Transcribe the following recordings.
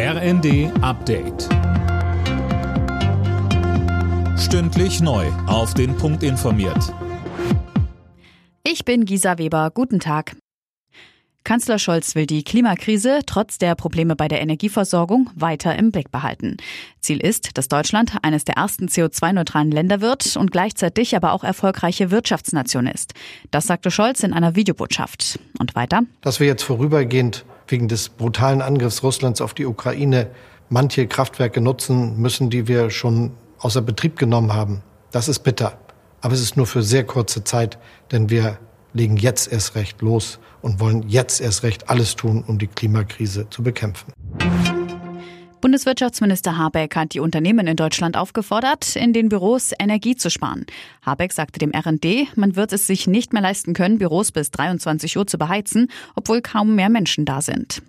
RND Update. Stündlich neu. Auf den Punkt informiert. Ich bin Gisa Weber. Guten Tag. Kanzler Scholz will die Klimakrise trotz der Probleme bei der Energieversorgung weiter im Blick behalten. Ziel ist, dass Deutschland eines der ersten CO2-neutralen Länder wird und gleichzeitig aber auch erfolgreiche Wirtschaftsnation ist. Das sagte Scholz in einer Videobotschaft. Und weiter? Dass wir jetzt vorübergehend wegen des brutalen Angriffs Russlands auf die Ukraine manche Kraftwerke nutzen müssen, die wir schon außer Betrieb genommen haben. Das ist bitter. Aber es ist nur für sehr kurze Zeit, denn wir legen jetzt erst recht los und wollen jetzt erst recht alles tun, um die Klimakrise zu bekämpfen. Bundeswirtschaftsminister Habeck hat die Unternehmen in Deutschland aufgefordert, in den Büros Energie zu sparen. Habeck sagte dem RD, man wird es sich nicht mehr leisten können, Büros bis 23 Uhr zu beheizen, obwohl kaum mehr Menschen da sind.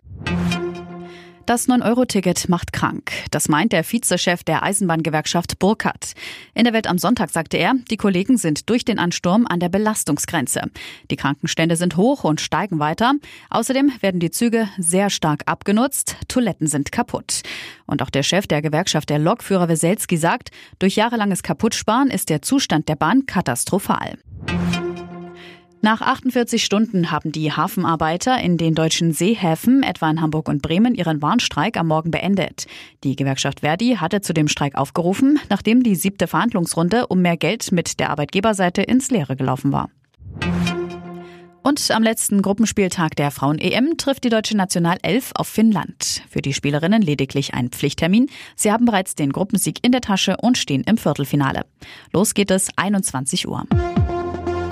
Das 9-Euro-Ticket macht krank. Das meint der Vizechef der Eisenbahngewerkschaft Burkhardt. In der Welt am Sonntag sagte er, die Kollegen sind durch den Ansturm an der Belastungsgrenze. Die Krankenstände sind hoch und steigen weiter. Außerdem werden die Züge sehr stark abgenutzt. Toiletten sind kaputt. Und auch der Chef der Gewerkschaft der Lokführer Weselski sagt, durch jahrelanges Kaputtsparen ist der Zustand der Bahn katastrophal. Nach 48 Stunden haben die Hafenarbeiter in den deutschen Seehäfen, etwa in Hamburg und Bremen, ihren Warnstreik am Morgen beendet. Die Gewerkschaft Verdi hatte zu dem Streik aufgerufen, nachdem die siebte Verhandlungsrunde um mehr Geld mit der Arbeitgeberseite ins Leere gelaufen war. Und am letzten Gruppenspieltag der Frauen-EM trifft die deutsche Nationalelf auf Finnland. Für die Spielerinnen lediglich ein Pflichttermin. Sie haben bereits den Gruppensieg in der Tasche und stehen im Viertelfinale. Los geht es 21 Uhr.